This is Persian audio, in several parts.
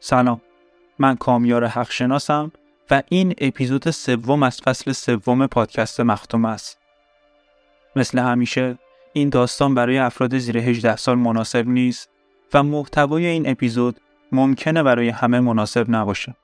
سلام. من کامیار حق شناسم و این اپیزود سوم از فصل سوم پادکست مختوم است. مثل همیشه این داستان برای افراد زیر 18 سال مناسب نیست و محتوای این اپیزود ممکنه برای همه مناسب نباشه.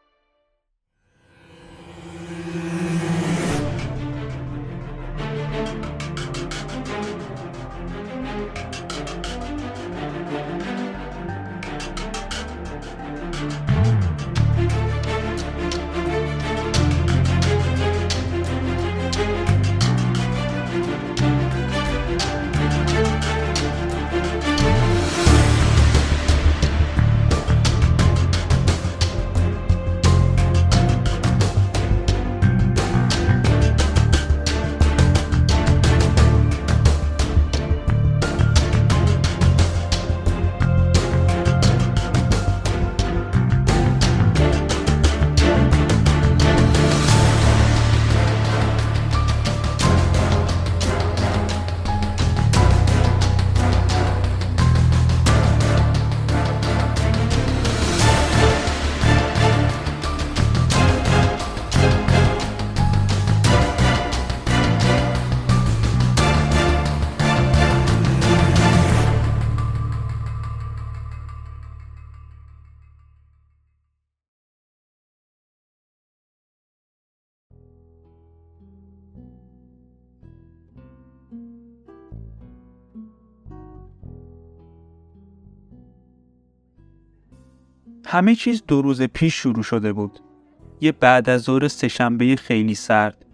همه چیز دو روز پیش شروع شده بود. یه بعد از ظهر سهشنبه خیلی سرد.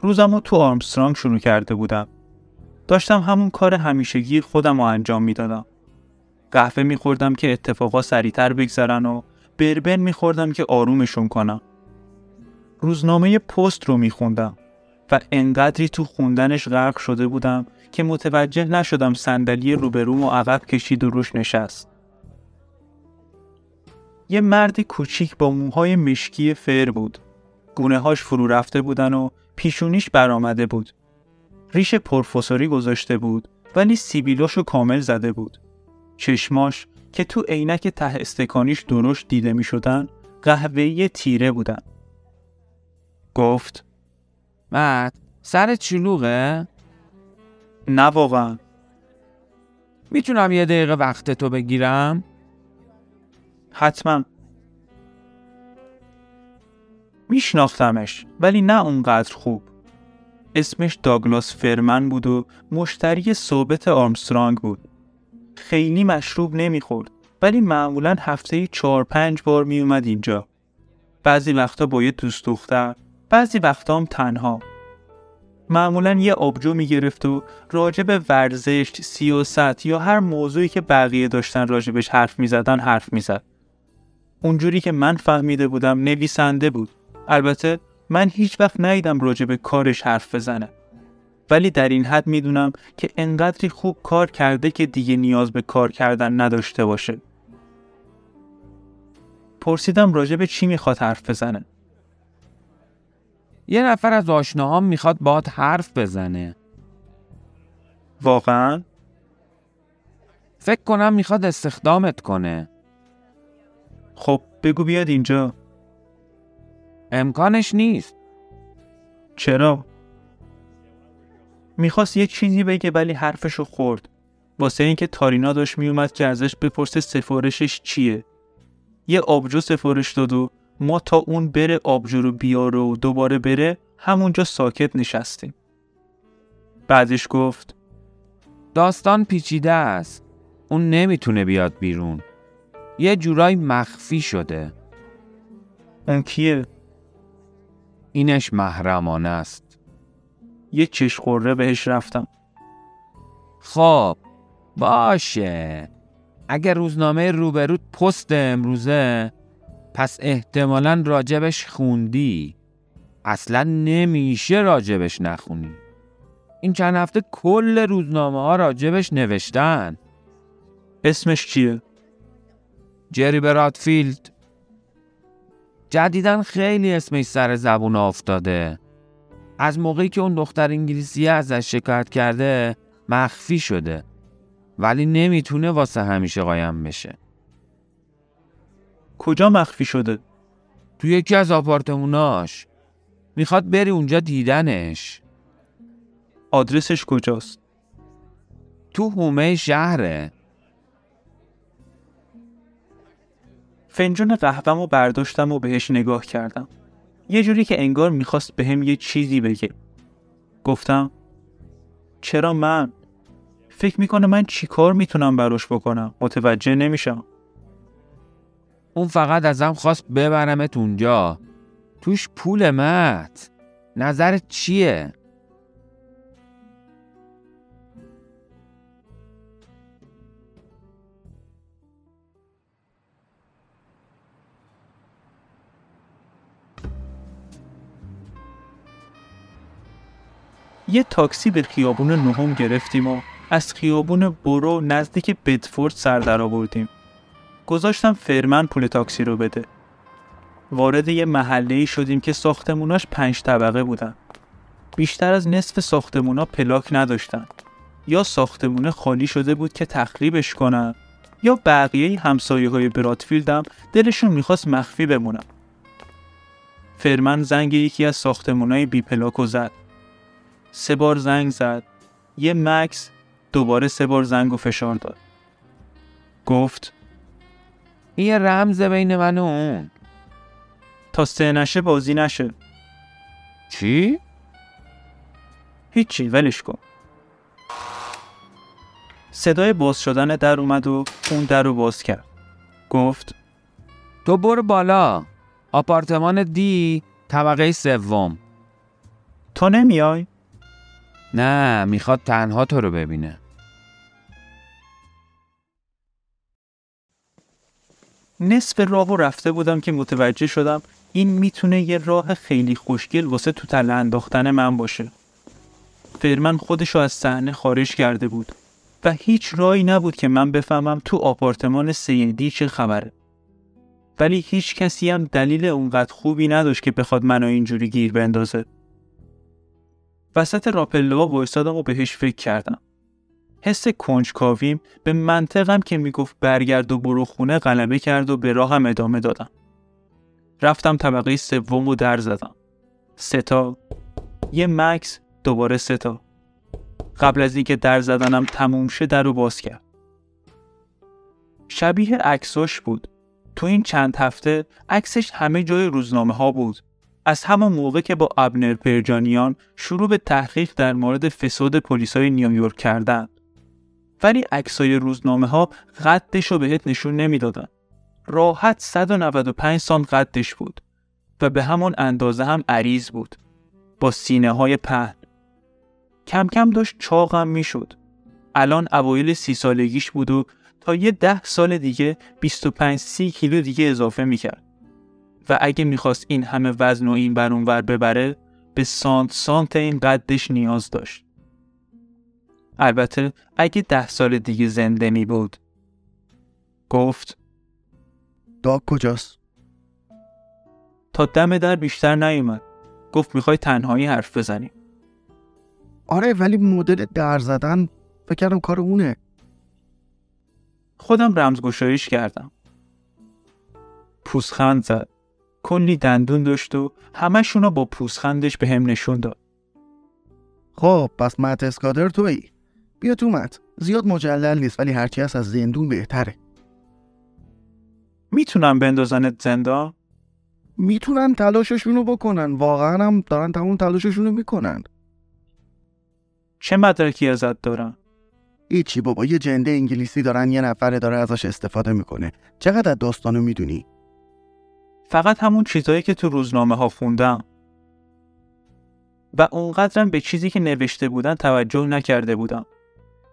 روزمو تو آرمسترانگ شروع کرده بودم. داشتم همون کار همیشگی خودم رو انجام می‌دادم. قهوه میخوردم که اتفاقا سریعتر بگذرن و بربن میخوردم که آرومشون کنم. روزنامه پست رو میخوندم و انقدری تو خوندنش غرق شده بودم که متوجه نشدم صندلی روبروم و عقب کشید و روش نشست. یه مرد کوچیک با موهای مشکی فر بود. گونه هاش فرو رفته بودن و پیشونیش برآمده بود. ریش پرفسوری گذاشته بود ولی سیبیلاشو کامل زده بود. چشماش که تو عینک ته استکانیش درشت دیده می شدن قهوه‌ای تیره بودن. گفت مرد سر چلوغه؟ نه واقعا می‌تونم یه دقیقه وقت تو بگیرم؟ حتما. میشناختمش ولی نه اونقدر خوب. اسمش داگلاس فرمن بود و مشتری ثابت آرمسترانگ بود. خیلی مشروب نمی‌خورد ولی معمولا هفته چهار پنج بار میومد اینجا. بعضی وقتا با یه دوست دختر بعضی وقتا هم تنها. معمولا یه آبجو می‌گرفت و راجع به ورزش، سیاست یا هر موضوعی که بقیه داشتن راجبش حرف می‌زدن حرف می‌زد. اونجوری که من فهمیده بودم نویسنده بود. البته من هیچ وقت ندیدم راجع به کارش حرف بزنه. ولی در این حد می‌دونم که انقدری خوب کار کرده که دیگه نیاز به کار کردن نداشته باشه. پرسیدم راجع به چی می‌خواد حرف بزنه. یه نفر از آشناهام می‌خواد باهات حرف بزنه واقعا؟ فکر کنم می‌خواد استخدامت کنه خب بگو بیاد اینجا. امکانش نیست چرا؟ می‌خواست یه چیزی بگه ولی حرفشو خورد. واسه اینکه تارینا داشت میومد که ازش بپرسه سفارشش چیه. یه آبجو سفارش داد و ما تا اون بره آبجو رو بیاره و دوباره بره همونجا ساکت نشستیم. بعدش گفت داستان پیچیده است اون نمی‌تونه بیاد بیرون یه جورای مخفی شده اون کیه؟ اینش محرمانه است یه چشخوره بهش رفتم. خب باشه اگر روزنامه روبرود پست امروزه پس احتمالا راجبش خوندی اصلا نمیشه راجبش نخونی این چند هفته کل روزنامه ها راجبش نوشتن اسمش چیه؟ جری برادفیلد جدیدن خیلی اسمش سر زبون افتاده. از موقعی که اون دختر انگلیسی ازش شکایت کرده مخفی شده. ولی نمی‌تونه واسه همیشه قایم بشه. کجا مخفی شده؟ تو یکی از آپارتموناش. می‌خواد بری اونجا دیدنش. آدرسش کجاست؟ تو هومه شهره. فنجون قهوه‌مو و برداشتم و بهش نگاه کردم. یه جوری که انگار می‌خواست بهم یه چیزی بگه. گفتم چرا من؟ فکر می‌کنه من چی کار می‌تونم براش بکنم؟ متوجه نمیشم. اون فقط ازم خواست ببرمت اونجا. توش پول مت. نظرت چیه؟ یه تاکسی به خیابون نهم گرفتیم و از خیابون برو نزدیک بدفورد سر در آوردیم. گذاشتم فرمن پول تاکسی رو بده. وارد یه محله شدیم که ساختموناش پنج طبقه بودن. بیشتر از نصف ساختمونا پلاک نداشتن. یا ساختمونه خالی شده بود که تخریبش کنن یا بقیه همسایه های دلشون می‌خواست مخفی بمونن. فرمن زنگ یکی از ساختمونای بی پلاک زد. سه بار زنگ زد. یه مکس دوباره سه بار زنگ و فشار داد. گفت این یه رمز بین من و اون. تا سه نشه بازی نشه. چی؟ هیچی ولش کن. صدای باز شدن در اومد و اون در رو باز کرد. گفت تو برو بالا. آپارتمان دی طبقه سوم. تو نمیای؟ نه می‌خواد تنها تو رو ببینه. نصف راه و رفته بودم که متوجه شدم این می‌تونه یه راه خیلی خوشگل واسه تو تله انداختن من باشه. فرمن خودشو از صحنه خارج کرده بود و هیچ راهی نبود که من بفهمم تو آپارتمان سیدی چه خبره. ولی هیچ کسی هم دلیل اونقدر خوبی نداشت که بخواد منو اینجوری گیر بندازه. وسط راپلوا وایسادم و بهش فکر کردم. حس کنجکاویم به منطقم که می‌گفت برگرد و برو خونه غلبه کرد و به راهم ادامه دادم. رفتم طبقه سوم و در زدم. ستا یه مکس دوباره ستا قبل از اینکه در زدنم تموم شه در رو باز کرد. شبیه عکساش بود. تو این چند هفته عکسش همه جای روزنامه ها بود از همان موقع که با ابنر پرجانیان شروع به تحقیق در مورد فساد پلیسای نیویورک کردند. ولی عکسای روزنامه ها قدش رو بهت نشون نمی‌دادن. راحت 195 سان قدش بود و به همون اندازه هم عریض بود. با سینه های پهن. کم کم داشت چاقم می‌شد. الان اوایل سی سالگیش بود و تا یه ده سال دیگه 25 سی کیلو دیگه اضافه می‌کرد. و اگه می‌خواست این همه وزن و این بر ور ببره به سانت سانت این قدش نیاز داشت. البته اگه ده سال دیگه زنده می بود. گفت داگ کجاست؟ تا دم در بیشتر نیومد. گفت می‌خوای تنهایی حرف بزنیم. آره ولی مدل در زدن فکر کردم کار اونه. خودم رمزگشاییش کردم. پوسخند زد. کلی دندون داشت و همشون با پوسخندش به هم نشون داد. خب پس مت اسکادر توی بیا تو مت زیاد مجلل نیست ولی هرچی هست از زندون بهتره می‌تونم بندازنت زندان؟ می‌تونن تلاششونو بکنن واقعا هم دارن تمام تلاششونو می‌کنن چه مدرکی ازت دارن؟ ایچی بابا یه جنده انگلیسی دارن یه نفره داره ازش استفاده می‌کنه چقدر داستانو می‌دونی؟ فقط همون چیزهایی که تو روزنامه ها خوندم. و اونقدرم به چیزی که نوشته بودن توجه نکرده بودم.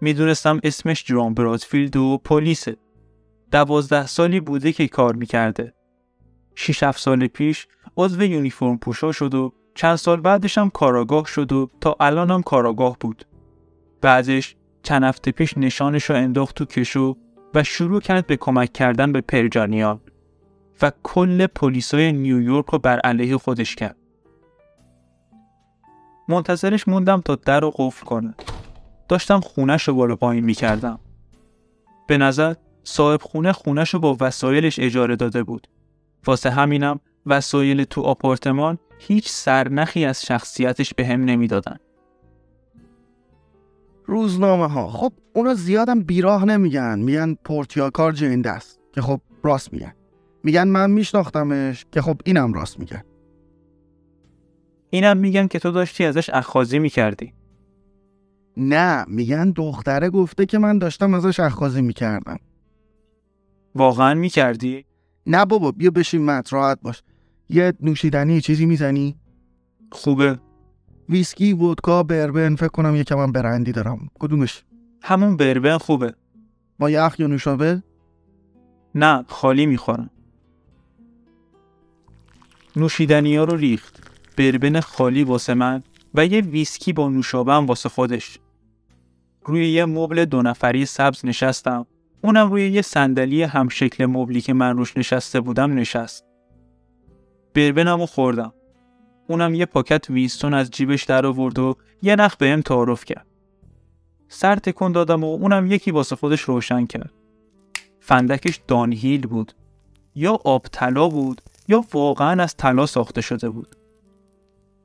می‌دونستم اسمش جرام برادفیلد و پلیسه. دوازده سالی بوده که کار می‌کرده. شیش هفت سال پیش عضو یونیفرم پوشا شد و چند سال بعدش هم کاراگاه شد و تا الان هم کاراگاه بود. بعدش چند هفته پیش نشانش رو انداخت تو کشو و شروع کرد به کمک کردن به پرجانیان و کل پلیسای نیویورک رو بر علیه خودش کرد. منتظرش موندم تا در رو قفل کنه. داشتم خونش رو بالا پایین می‌کردم. به نظر صاحب خونه خونش رو با وسایلش اجاره داده بود واسه همینم وسایل تو آپارتمان هیچ سرنخی از شخصیتش به هم نمی‌دادن. روزنامه ها خب اونا زیادم بیراه نمیگن میگن پورتیاکار جنده است که خب راست میگن میگن من میشناختمش که خب اینم راست میگن اینم میگن که تو داشتی ازش اخخازی می‌کردی. نه میگن دختره گفته که من داشتم ازش اخخازی می‌کردم واقعا می‌کردی؟ نه بابا بیا بشین مت راحت باش یه نوشیدنی چیزی می‌زنی خوبه. ویسکی ودکا بربن فکر کنم یکم هم برندی دارم کدومش همون بربن خوبه. با یخ یا نوشابه نه خالی می‌خورم. نوشیدنی ها رو ریخت. بربن خالی واسه من و یه ویسکی با نوشابه هم واسه خودش. روی یه مبل دو نفری سبز نشستم. اونم روی یه صندلی همشکل مبلی که من روش نشسته بودم نشست. بربنمو خوردم. اونم یه پاکت ویستون از جیبش در آورد و یه نخ بهم تعارف کرد. سر تکون دادم و اونم یکی واسه خودش روشن کرد. فندکش دانهیل بود. یا آب طلا بود یا واقعا از طلا ساخته شده بود.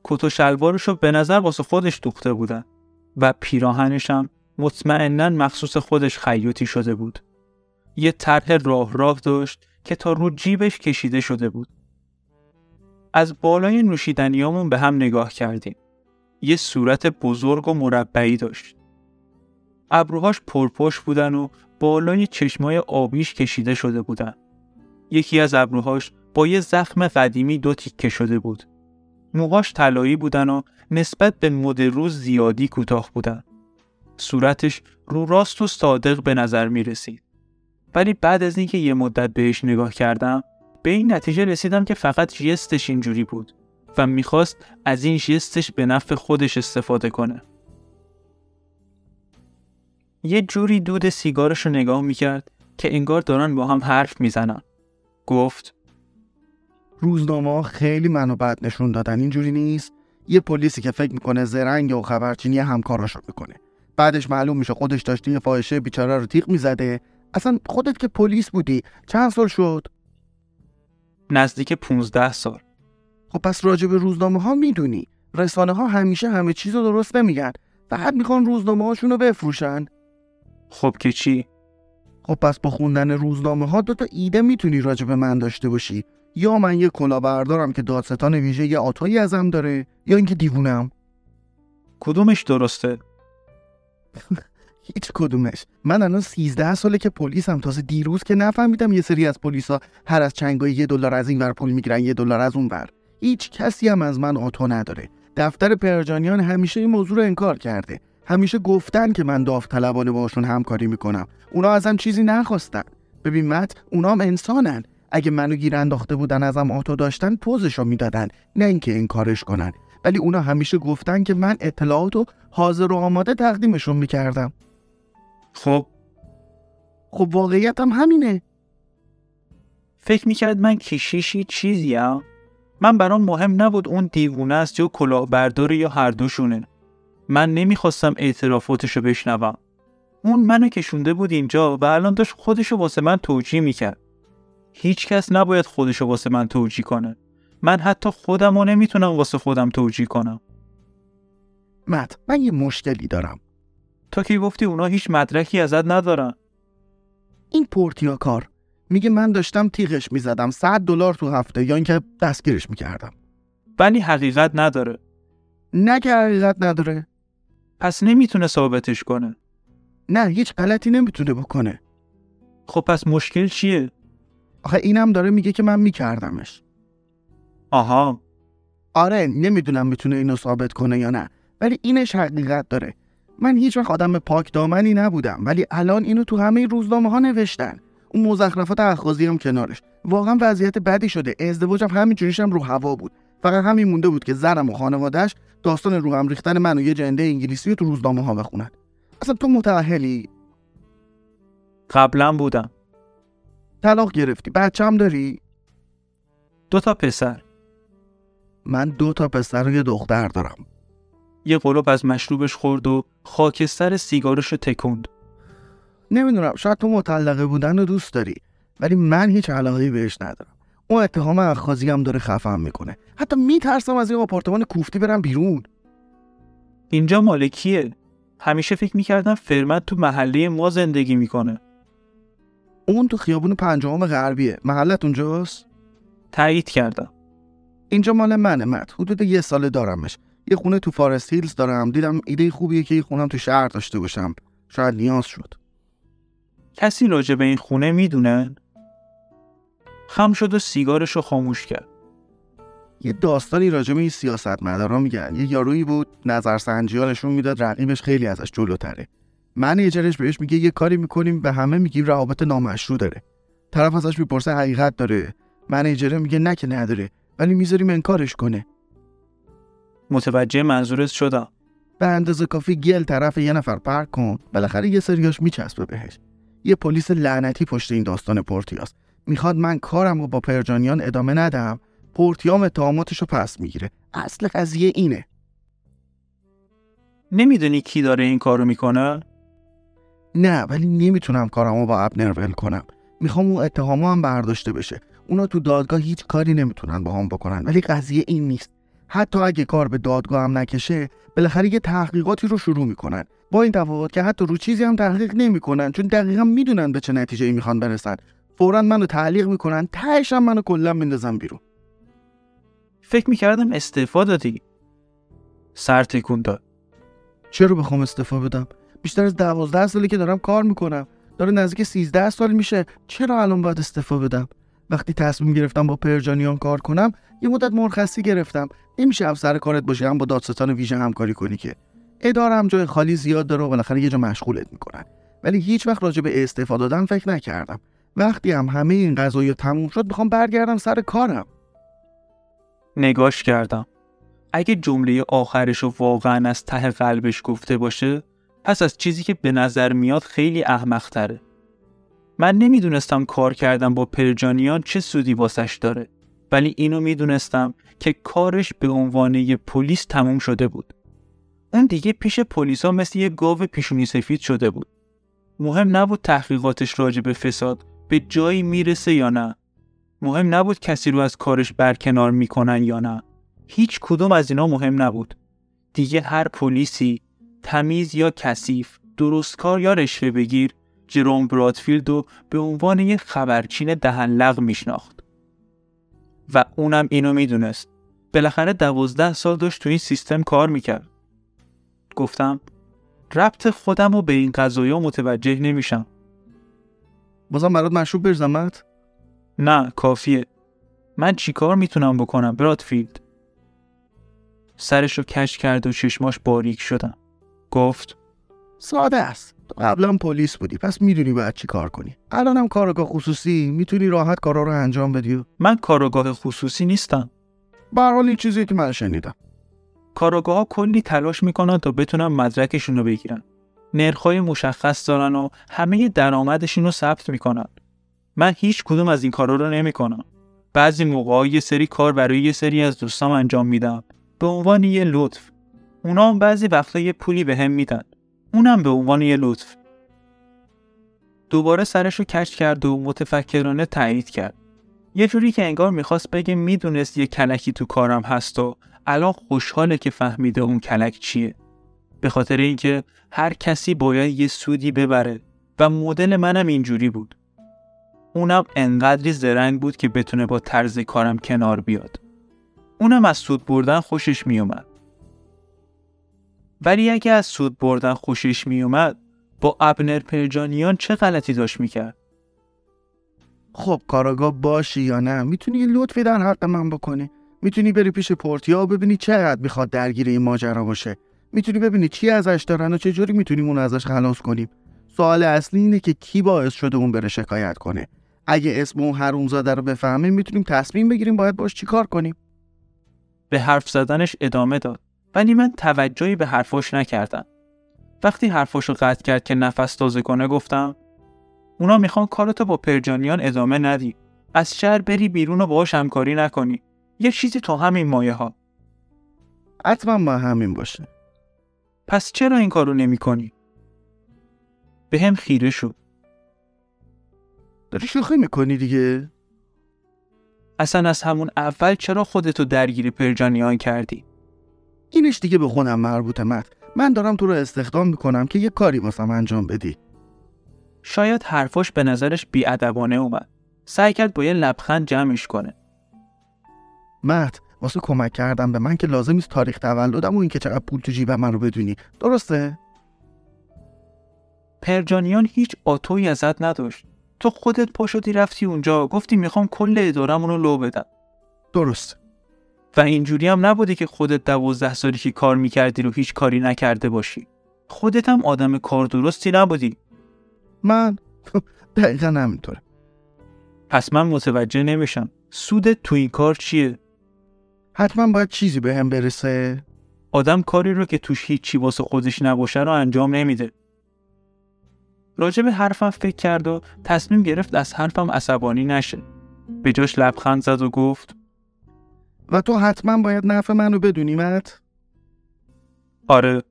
کت و شلوارشو به نظر واسه خودش دوخته بودن و پیراهنش هم مطمئنا مخصوص خودش خیاطی شده بود. یه طرح راه راه داشت که تا رو جیبش کشیده شده بود. از بالای نوشیدنیامون به هم نگاه کردیم. یه صورت بزرگ و مربعی داشت. ابروهاش پرپشت بودن و بالای چشمای آبیش کشیده شده بودن. یکی از ابروهاش با یه زخم قدیمی دو تیکه شده بود. موهاش طلایی بودن و نسبت به مد روز زیادی کوتاه بودن. صورتش رو راست و صادق به نظر می رسید. ولی بعد از اینکه یه مدت بهش نگاه کردم به این نتیجه رسیدم که فقط جستش اینجوری بود و می‌خواست از این جستش به نفع خودش استفاده کنه. یه جوری دود سیگارش رو نگاه می‌کرد که انگار دارن با هم حرف می‌زنن. گفت روزنامه ها خیلی منو بد نشون دادن اینجوری نیست؟ یه پلیسی که فکر می‌کنه زرنگ و خبرچینی همکاراشو می‌کنه. بعدش معلوم میشه خودش داشته یه فاحشه بیچاره رو تیغ می‌زده. اصلا خودت که پلیس بودی چند سال شد؟ نزدیک 15 سال. خب پس راجع به روزنامه ها می‌دونی. رسانه ها همیشه همه چیز رو درست نمیگن. فقط می‌خوان روزنامه هاشون رو بفروشن. خب که چی؟ خب پس با خوندن روزنامه ها دوتا ایده می‌تونی راجع به من داشته باشی. یا من یه کلاهبردارم که دادستان ویژه یه آتایی ازم داره یا اینکه دیوونم. کدومش درسته؟ هیچ کدومش. من الان 13 ساله که پلیسم. تازه دیروز که نفهمیدم یه سری از پلیسا هر از چنگای یه دلار از این ور پول می‌گیرن یه دلار از اون ور هیچ کسی هم از من آتو نداره. دفتر پرجانیان همیشه این موضوع رو انکار کرده. همیشه گفتن که من داوطلبانه باشون همکاری می‌کنم. اونا ازم چیزی نخواستن. ببین مت اونا هم انسانن. اگه منو گیر انداخته بودن ازم آتو داشتن پوزشو می‌دادن نه اینکه انکارش کنن ولی اونا همیشه گفتن که من اطلاعات و حاضر و آماده تقدیمشون می‌کردم خب خب واقعیت هم همینه فکر می‌کرد من کشیشی چیزیم؟ من برام مهم نبود اون دیوونه است یا کلاهبردار یا هر دوشونه. من نمی‌خواستم اعترافاتشو بشنوم. اون منو کشونده بود اینجا و الان داشت خودشو واسه من توجیه می‌کرد. هیچ کس نباید خودشو واسه من توجیه کنه. من حتی خودم رو نمی‌تونم واسه خودم توجیه کنم. مت من یه مشکلی دارم تا که گفتی اونا هیچ مدرکی ازت ندارن. این پورتیا کار میگه من داشتم تیغش می‌زدم 100 دلار تو هفته یا اینکه دستگیرش می‌کردم ولی حقیقت نداره. نه که حقیقت نداره پس نمی‌تونه ثابتش کنه. نه هیچ غلطی نمی‌تونه بکنه خب پس مشکل چیه؟ آخه اینم داره میگه که من میکردمش. آها. آره نمی‌دونم می‌تونه اینو ثابت کنه یا نه ولی اینش حقیقت داره. من هیچ وقت آدم پاک دامنی نبودم ولی الان اینو تو همه روزنامه ها نوشتن. اون مزخرفات اخاذی هم کنارش. واقعا وضعیت بدی شده. ازدواجم همینجوریش هم رو هوا بود. فقط همین مونده بود که زنم و خانوادهش داستان رو هم ریختن من و یه جنده انگلیسی رو تو روزنامه ها بخونن. اصلا تو متأهلی؟ قبلا بودم. طلاق گرفتی. بچه هم داری؟ دو تا پسر. من دو تا پسر و یه دختر دارم. یه قلوب از مشروبش خورد و خاکستر سیگارش رو تکوند. نمی‌دونم شاید تو مطلقه بودن رو دوست داری ولی من هیچ علاقه بهش ندارم. اون اتهام اخاذی هم داره خفم می‌کنه. حتی میترسم از این آپارتمان کوفتی برم بیرون. اینجا مال کیه همیشه فکر می‌کردم فرمت تو محله ما زندگی می‌کنه. اون تو خیابون پنجم غربیه. محلت اونجاست؟ تایید کردم. اینجا مال منه مت حدود یه ساله دارمش. یه خونه تو فارست هیلز دارم. دیدم ایده خوبیه که یه خونم تو شهر داشته باشم. شاید نیاز شد. کسی راجع به این خونه می‌دونه خم شد و سیگارش رو خاموش کرد. یه داستانی راجع به این سیاست مدارا میگن. یه یارویی بود نظرسنجی ها نشون می‌داد رقیبش خیلی ازش جلوتره. منیجرش بهش میگه یه کاری می‌کنیم به همه میگیم روابط نامشروع داره. طرف ازش می‌پرسه حقیقت داره. منیجره میگه نه که نداره ولی می‌ذاریم انکارش کنه. متوجه منظورت شدم. به اندازه کافی گل طرف یه نفر پرک کن. بالاخره یه سریاش میچسبه بهش. یه پلیس لعنتی پشت این داستان پورتیاس. می‌خواد من کارم رو با پرجانیان ادامه ندم. پورتیام اتهاماتش رو پس می‌گیره. اصل قضیه اینه. نمی‌دونی کی داره این کارو می‌کنه؟ نه ولی نمی‌تونم کارمو با ابنر ول کنم. می‌خوام اون اتهاما هم برداشته بشه. اونا تو دادگاه هیچ کاری نمی‌تونن با هم بکنن. ولی قضیه این نیست. حتی اگه کار به دادگاه هم نکشه بالاخره یه تحقیقاتی رو شروع می‌کنن. با این تفاوت که حتی رو چیزی هم تحقیق نمی‌کنن چون دقیقا می‌دونن به چه نتیجه می‌خوان برسن. فورا منو تعلیق می‌کنن تهش هم منو کلا میندازن بیرون. فکر می‌کردم استعفا دادی. سر تکون داد. چرا بخوام استعفا بدم؟ بیشتر از دوازده سالی که دارم کار می‌کنم. داره نزدیک 13 سال میشه. چرا الان باید استعفا بدم؟ وقتی تصمیم گرفتم با پرجانیان کار کنم یه مدت مرخصی گرفتم. نمیشه هم سر کارت باشی هم با دادستان ویژه همکاری کنی که. اداره هم جای خالی زیاد داره و بالاخره یه جا مشغولت می‌کنن. ولی هیچ وقت راجع به استعفا دادن فکر نکردم. وقتی هم همه این قضایی تموم شد می‌خوام برگردم سر کارم. نگاش کردم. اگه جمله آخرش رو واقعا از ته قلبش گفته باشه پس از چیزی که به نظر میاد خیلی احمق تره. من نمی‌دونستم کار کردم با پرجانیان چه سودی واسش داره ولی اینو می‌دونستم که کارش به عنوان یه پلیس تموم شده بود. اون دیگه پیش پلیسا مثل یه گاو پیشونی سفید شده بود. مهم نبود تحقیقاتش راجع به فساد به جایی می‌رسه یا نه. مهم نبود کسی رو از کارش برکنار می‌کنن یا نه. هیچ کدوم از اینا مهم نبود. دیگه هر پلیسی تمیز یا کثیف، درستکار یا رشوه بگیر، جروم برادفیلد رو به عنوان یک خبرچین دهنلق میشناخت. و اونم اینو می‌دونست. بالاخره دوازده سال داشت تو این سیستم کار می‌کرد. گفتم ربط خودم رو به این قضایا متوجه نمیشم. بازم برات مشروب برزمت؟ نه کافیه. من چیکار می‌تونم بکنم برادفیلد؟ سرش رو کش کرد و چشماش باریک شدن. گفت ساده است. تو قبلا پلیس بودی پس می‌دونی باید چی کار کنی. الانم کارگاه خصوصی می‌تونی راحت کارا رو انجام بدی؟ من کارگاه خصوصی نیستم. به حال این چیزی که من شنیدم. کارگاه ها کلی تلاش می‌کنن تا بتونن مدرکشون رو بگیرن. نرخای مشخص دارن و همه درآمدشون رو ثبت می‌کنن. من هیچ کدوم از این کارا رو نمی‌کنم. بعضی موقع یه سری کار برای یه سری از دوستام انجام میدم. به عنوان یه لطف. اونا بعضی وقتا یه پولی به هم میدن. اونم به عنوان یه لطف. دوباره سرش رو کش کرد و متفکرانه تایید کرد. یه جوری که انگار می‌خواست بگه می‌دونست یه کلکی تو کارم هست و الان خوشحاله که فهمیده اون کلک چیه. به خاطر اینکه هر کسی باید یه سودی ببره و مدل منم اینجوری بود. اونم انقدری زرنگ بود که بتونه با طرز کارم کنار بیاد. اونم از سود بردن خوشش میومد ولی اگه از سود بردن خوشش میومد با ابنر پرجانیان چه غلطی داشت می‌کرد؟ خب کاراگاه باشی یا نه می‌تونی یه لطفی در حق من بکنی. می‌تونی بری پیش پورتیا و ببینی چقدر می‌خواد درگیر این ماجرا باشه. می‌تونی ببینی چی ازش دارن و چجوری می‌تونیم اون ازش خلاص کنیم. سوال اصلی اینه که کی باعث شده اون بره شکایت کنه. اگه اسم اون حرومزاده رو بفهمیم می‌تونیم تصمیم بگیریم باید باش چیکار کنیم. به حرف زدنش ادامه داد. ولی من توجهی به حرفاش نکردم. وقتی حرفاشو قطع کرد که نفس تازه کنه گفتم اونا می‌خوان کارتو با پرجانیان ادامه ندی. از شهر بری بیرون و باهاش همکاری نکنی. یه چیزی تو همین مایه ها. حتما ما همین باشه. پس چرا این کارو نمی کنی؟ به هم خیره شد. داری شوخی می‌کنی دیگه؟ اصلا از همون اول چرا خودتو درگیر پرجانیان کردی؟ اینش دیگه به خودم مربوطه مت من دارم تو رو استخدام می‌کنم که یه کاری واسم انجام بدی شاید حرفاش به نظرش بیادبانه اومد. سعی کرد با یه لبخند جمعش کنه. مت واسه کمک کردم به من که لازم نیست تاریخ تولدم و اینکه چقدر پول تو جیبم من رو بدونی درسته پرجانیان هیچ آتویی ازت نداشت. تو خودت پا شدی رفتی اونجا گفتی می‌خوام کل ادارمون رو لو بدم. درست و اینجوری هم نبوده که خودت دوازده سالی که کار می‌کردی رو هیچ کاری نکرده باشی. خودت هم آدم کار درستی نبودی. من دقیقا همینطوره پس من متوجه نمیشم. سودت تو این کار چیه؟ حتما باید چیزی به هم برسه آدم کاری رو که توش هیچی واسه خودش نباشه رو انجام نمیده. راجع به حرفم فکر کرد و تصمیم گرفت از حرفم عصبانی نشه. به جاش لبخند زد و گفت و تو حتما باید نفع منو بدونی مت آره.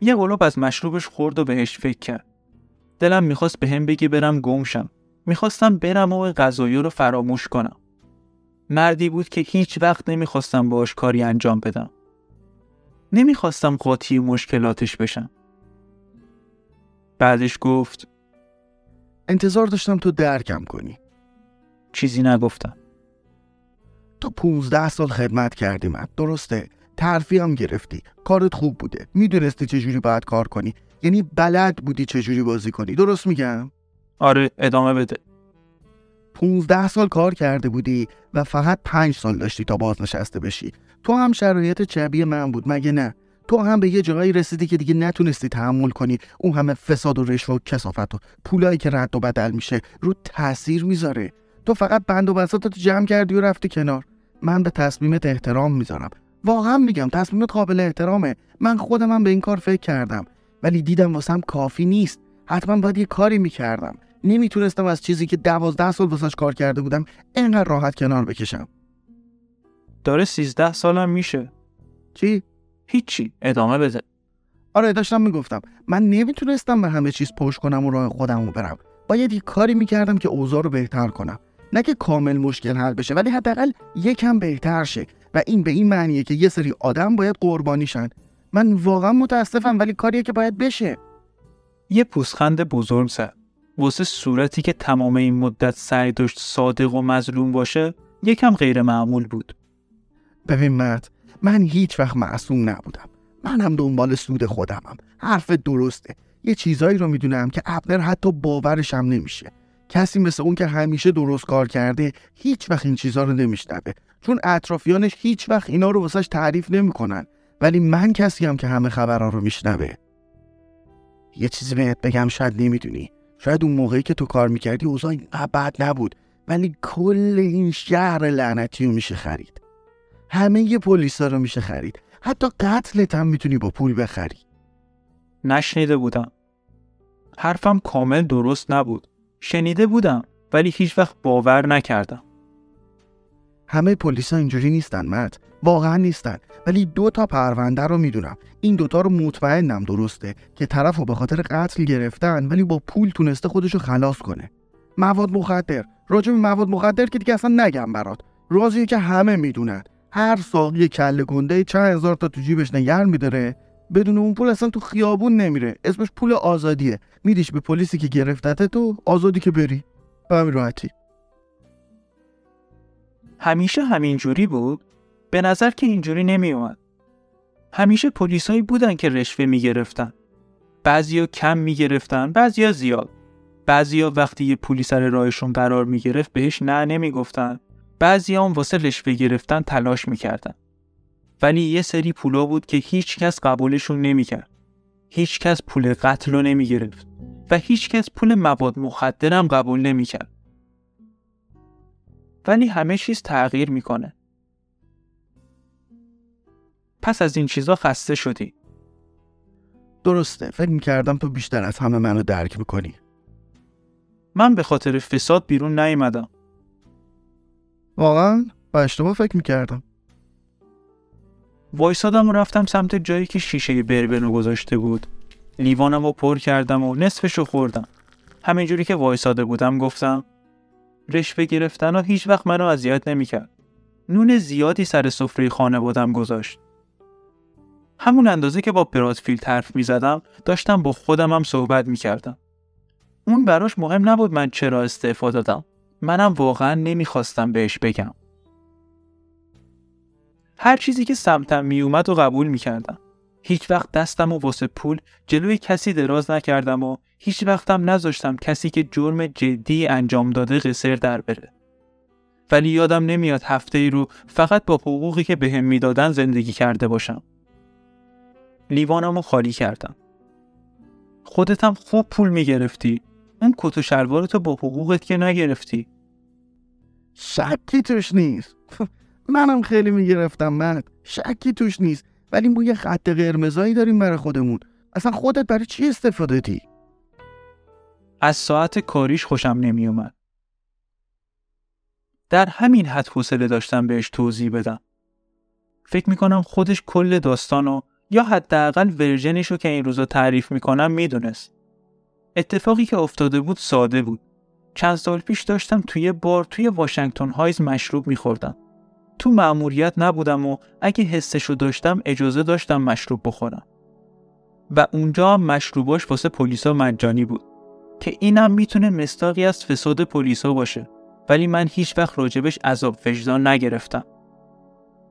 یه گلوب از مشروبش خورد و بهش فکر کرد. دلم می‌خواست به هم بگی برم گمشم. می‌خواستم برم و غذایی رو فراموش کنم. مردی بود که هیچ وقت نمی‌خواستم باش کاری انجام بدم. نمی‌خواستم قاطی مشکلاتش بشم. بعدش گفت انتظار داشتم تو درکم کنی چیزی نگفتم. تو 15 سال خدمت کردی من درسته. ترفی هم گرفتی. کارت خوب بوده. می‌دونستی چجوری باید کار کنی. یعنی بلد بودی چجوری بازی کنی. درست میگم؟ آره ادامه بده. 15 سال کار کرده بودی و فقط 5 سال داشتی تا بازنشسته بشی. تو هم شرایط شبیه من بود. مگه نه؟ تو هم به یه جایی رسیدی که دیگه نتونستی تحمل کنی. اون همه فساد و رشوه و کسافت و پولایی که رد و بدل میشه رو تاثیر می‌ذاره. تو فقط بند و بساطت جمع کردی و رفتی کنار. من به تصمیمت احترام می‌ذارم. واقعا میگم تصمیمت قابل احترامه. من خودم هم به این کار فکر کردم. ولی دیدم واسم کافی نیست. حتما باید یه کاری می‌کردم. نمی‌تونستم از چیزی که دوازده سال واسش کار کرده بودم اینقدر راحت کنار بکشم. داره 13 سالم میشه. چی؟ هیچی. ادامه بده. آره داشتم می‌گفتم. من نمی‌تونستم به همه چیز پشت کنم و راه خودم رو برم. باید یه کاری می‌کردم که اوضاع رو بهتر کنم. نه که کامل مشکل حل بشه ولی حداقل یکم بهتر شه. و این به این معنیه که یه سری آدم باید قربانی شن. من واقعا متاسفم ولی کاریه که باید بشه. یه پوزخند بزرگ زد. واسه صورتی که تمام این مدت سعی داشت صادق و مظلوم باشه یکم غیر معمول بود. ببین مت من هیچ وقت معصوم نبودم. منم دنبال سود خودمم. حرف درسته. یه چیزایی رو می‌دونم که ابنر حتی باورشم نمیشه. کسی مثل اون که همیشه درست کار کرده هیچ وقت این چیزها رو نمیشنوه. چون اطرافیانش هیچ وقت اینا رو واسش تعریف نمی‌کنن. ولی من کسی هم که همه خبرها رو میشنوه. یه چیزی بهت بگم شاید نمی‌دونی. شاید اون موقعی که تو کار می‌کردی اوضاع بد نبود. ولی کل این شهر لعنتی رو میشه خرید. همه پلیسا رو میشه خرید. حتی قتلت هم می‌تونی با پول بخری. نشنیده بودم. حرفم کامل درست نبود. شنیده بودم ولی هیچ وقت باور نکردم. همه پلیسا اینجوری نیستن مت واقعا نیستن. ولی دو تا پرونده رو می‌دونم. این دوتا رو مطمئنم درسته که طرف رو به خاطر قتل گرفتن ولی با پول تونسته خودشو خلاص کنه. مواد مخدر. راجع به مواد مخدر که دیگه اصلا نگم برات. رازیه که همه می‌دونن. هر ساقی کله گنده چند هزار تا تو جیبش نگر میداره. بدون اون پول اصلا تو خیابون نمیره. اسمش پول آزادیه. میدیش به پلیسی که گرفتته تو آزادی که بری به همین راحتی همیشه همینجوری بود؟ به نظر که اینجوری نمی اومد. همیشه پلیسایی بودن که رشوه می گرفتن. بعضیا کم می گرفتن، بعضیا زیاد. بعضیا وقتی یه پلی سر راهشون قرار می گرفت بهش نه نمی گفتن. بعضیا هم واسه رشوه گرفتن تلاش می کردن. ولی یه سری پولا بود که هیچ کس قبولشون نمی کرد. هیچ کس پول قتل رو نمی گرفت. و هیچ کس پول مواد مخدر هم قبول نمی کرد. ولی همه چیز تغییر می‌کنه. پس از این چیزا خسته شدی. درسته فکر می‌کردم تو بیشتر از همه منو درک می‌کنی من به خاطر فساد بیرون نیومدم. واقعا با اشتباه فکر می‌کردم وایسادم و رفتم سمت جایی که شیشه بربنو گذاشته بود. لیوانم رو پر کردم و نصفش رو خوردم. همینجوری که وایساده بودم گفتم رشوه گرفتن ها هیچ وقت منو اذیت نمی‌کرد. نون زیادی سر سفره خانوادم گذاشت. همون اندازه که با برادفیلد حرف می زدم داشتم با خودم هم صحبت می کردم. اون براش مهم نبود من چرا استعفا دادم. منم واقعا نمی‌خواستم بهش بگم. هر چیزی که سمتم می اومد و قبول می کردم. هیچ وقت دستم و واسه پول جلوی کسی دراز نکردم و هیچ وقتم نذاشتم کسی که جرم جدی انجام داده قصر در بره. ولی یادم نمیاد هفته ای رو فقط با حقوقی که بهم می‌دادن زندگی کرده باشم. لیوانم رو خالی کردم. خودتم خوب پول می‌گرفتی. اون کت و شلوارتو با حقوقت که نگرفتی. شکی توش نیست منم خیلی می‌گرفتم من شکی توش نیست ولی ما یه خط قرمزایی داریم برای خودمون اصلا خودت برای چی استفاده دی؟ از ساعت کاریش خوشم نمیومد. در همین حد حوصله داشتم بهش توضیح بدم. فکر می‌کنم خودش کل داستانو یا حداقل ورژنشو که این روزا تعریف می‌کنم می‌دونست. اتفاقی که افتاده بود ساده بود. چند سال پیش داشتم توی بار توی واشنگتن هایز مشروب میخوردم. تو مأموریت نبودم و اگه حسشو داشتم اجازه داشتم مشروب بخورم. و اونجا مشروباش واسه پلیسا مجانی بود. که اینم می‌تونه مستاقی از فساد پلیسا باشه. ولی من هیچ وقت راجبش عذاب وجدان نگرفتم.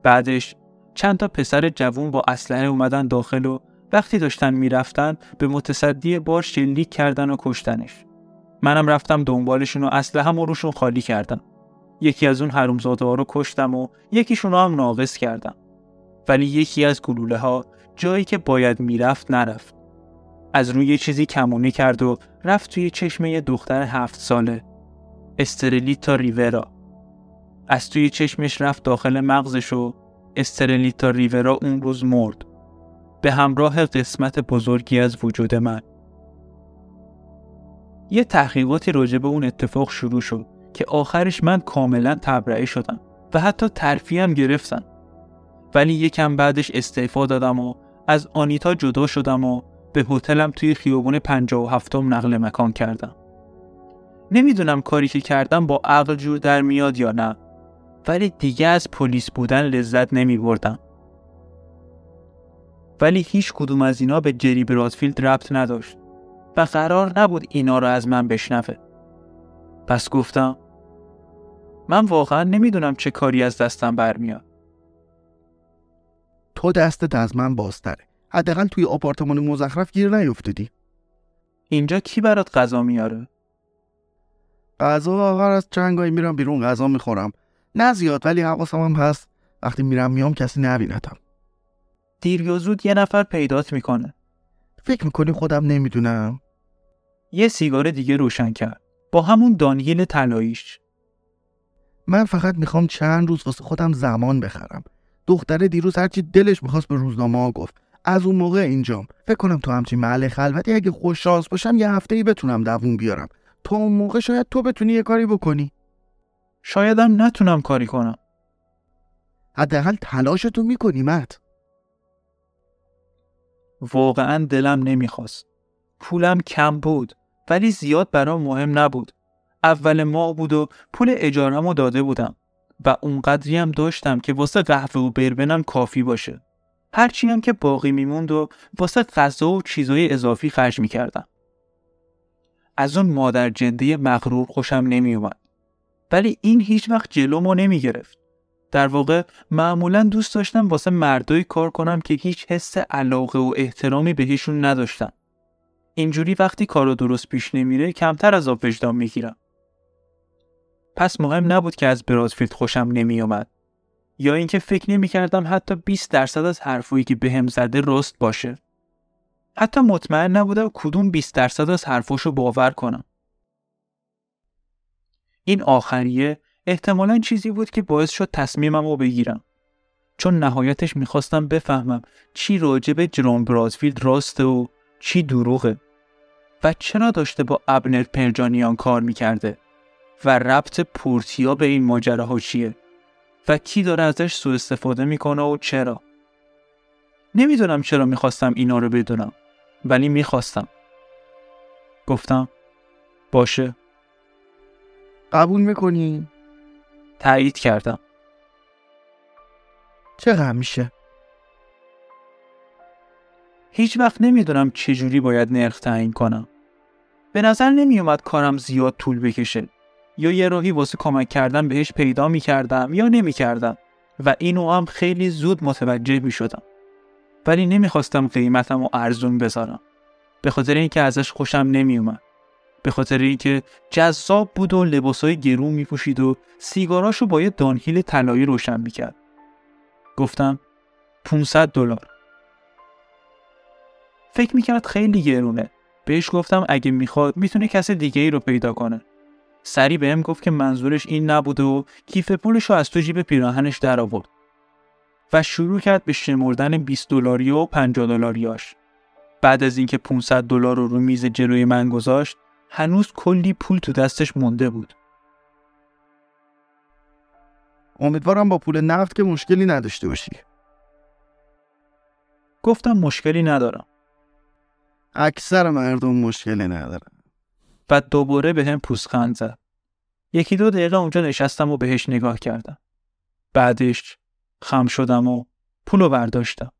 بعدش چند تا پسر جوون با اسلحه اومدن داخل و وقتی داشتن می‌رفتن به متصدی بار شلیک کردن و کشتنش. منم رفتم دنبالشون و اسلحه هم روشون خالی کردم. یکی از اون حرومزاده ها رو کشتم و یکیشون هم ناقص کردم. ولی یکی از گلوله ها جایی که باید می‌رفت نرفت. از روی چیزی کمونی کرد و رفت توی چشمه دختر هفت ساله. استرلیتا ریورا. از توی چشمش رفت داخل مغزش و استرلیتا ریورا اون روز مرد. به همراه قسمت بزرگی از وجود من. یه تحقیقاتی راجع به اون اتفاق شروع شد که آخرش من کاملا تبرئه شدم و حتی ترفی هم گرفتم. ولی یکم بعدش استعفا دادم و از آنیتا جدا شدم و به هتلم توی خیابون 57 نقل مکان کردم. نمی‌دونم کاری که کردم با عقل جور در میاد یا نه ولی دیگه از پلیس بودن لذت نمی بردم. ولی هیچ کدوم از اینا به جری برادفیلد ربط نداشت و قرار نبود اینا رو از من بشنفه. پس گفتم من واقعا نمی‌دونم چه کاری از دستم برمیاد. تو دستت از من بازتره حداقل توی آپارتمان مزخرف گیر نیفتادی اینجا کی برات غذا میاره؟ غذا آخر از چنگایی میرم بیرون غذا می‌خورم نه زیاد ولی حواسم هم هست وقتی میرم میام کسی نبینتم دیر یا زود یه نفر پیدات می‌کنه. فکر می‌کنی خودم نمی‌دونم یه سیگار دیگه روشن کرد. با همون دانیل طلاییش. من فقط می‌خوام چند روز واسه خودم زمان بخرم. دختره دیروز هرچی دلش می‌خواست به روزنامه ها گفت. از اون موقع اینجام. فکر کنم تو همچین محل خلوتی اگه خوش شانس باشم یه هفته ای بتونم دووم بیارم. تو اون موقع شاید تو بتونی یه کاری بکنی. شایدم نتونم کاری کنم. حداقل تلاشتو می‌کنی مت واقعا دلم نمی‌خواست. پولم کم بود. ولی زیاد برام مهم نبود. اول ماه بود و پول اجارمو داده بودم و اونقدری هم داشتم که واسه قهوه و بربنم کافی باشه. هرچی هم که باقی میموند و واسه غذا و چیزای اضافی خرج می‌کردم. از اون مادر جنده مغرور خوشم نمیومد. ولی این هیچ وقت جلومو نمی‌گرفت. در واقع معمولا دوست داشتم واسه مردایی کار کنم که هیچ حس علاقه و احترامی بهشون نداشتم. اینجوری وقتی کارو درست پیش نمیره کمتر از آب وجدان می‌گیرم. پس مهم نبود که از برادفیلد خوشم نمیومد. یا اینکه فکر نمی‌کردم حتی 20 درصد از حرفایی که بهم زده راست باشه. حتی مطمئن نبودم کدوم 20 درصد از حرفاشو باور کنم. این آخریه احتمالا چیزی بود که باعث شد تصمیمم رو بگیرم. چون نهایتش می‌خواستم بفهمم چی راجع به جرون برادفیلد راسته و چی دروغه؟ و چرا داشته با ابنر پرجانیان کار می‌کرده؟ و ربط پورتیا به این ماجراها چیه؟ و کی داره ازش سوء استفاده می‌کنه و چرا؟ نمی‌دونم چرا می‌خواستم اینا رو بدونم ولی می‌خواستم. گفتم باشه. قبول می‌کنی؟ تایید کردم. چقدر میشه؟ هیچ وقت نمی‌دونم چجوری باید نرخ تعیین کنم. به نظر نمیومد کارم زیاد طول بکشه. یا یه راهی واسه کمک کردن بهش پیدا می‌کردم یا نمی‌کردم. و اینو هم خیلی زود متوجه می‌شدم. ولی نمی‌خواستم قیمتم رو ارزون بذارم. به خاطر اینکه ازش خوشم نمیومد به خاطر اینکه جذاب بود و لباسای گرون میپوشید و سیگاراشو با یه دانهیل طلایی روشن می‌کرد. گفتم 500 دلار. فکر می‌کرد خیلی گرونه. بهش گفتم اگه می‌خواد می‌تونه کس دیگه ای رو پیدا کنه. سری بهم گفت که منظورش این نبوده و کیف پولش رو از تو جیب پیراهنش در آورد و شروع کرد به شمردن 20 دلاری و 50 دلاریاش بعد از اینکه 500 دلار رو رو میز جلوی من گذاشت هنوز کلی پول تو دستش مونده بود. امیدوارم با پول نفت که مشکلی نداشته باشی. گفتم مشکلی ندارم. اکثر مردم مشکلی ندارن. بعد دوباره به هم پوزخند زد. یکی دو دقیقه اونجا نشستم و بهش نگاه کردم. بعدش خم شدم و پولو برداشتم.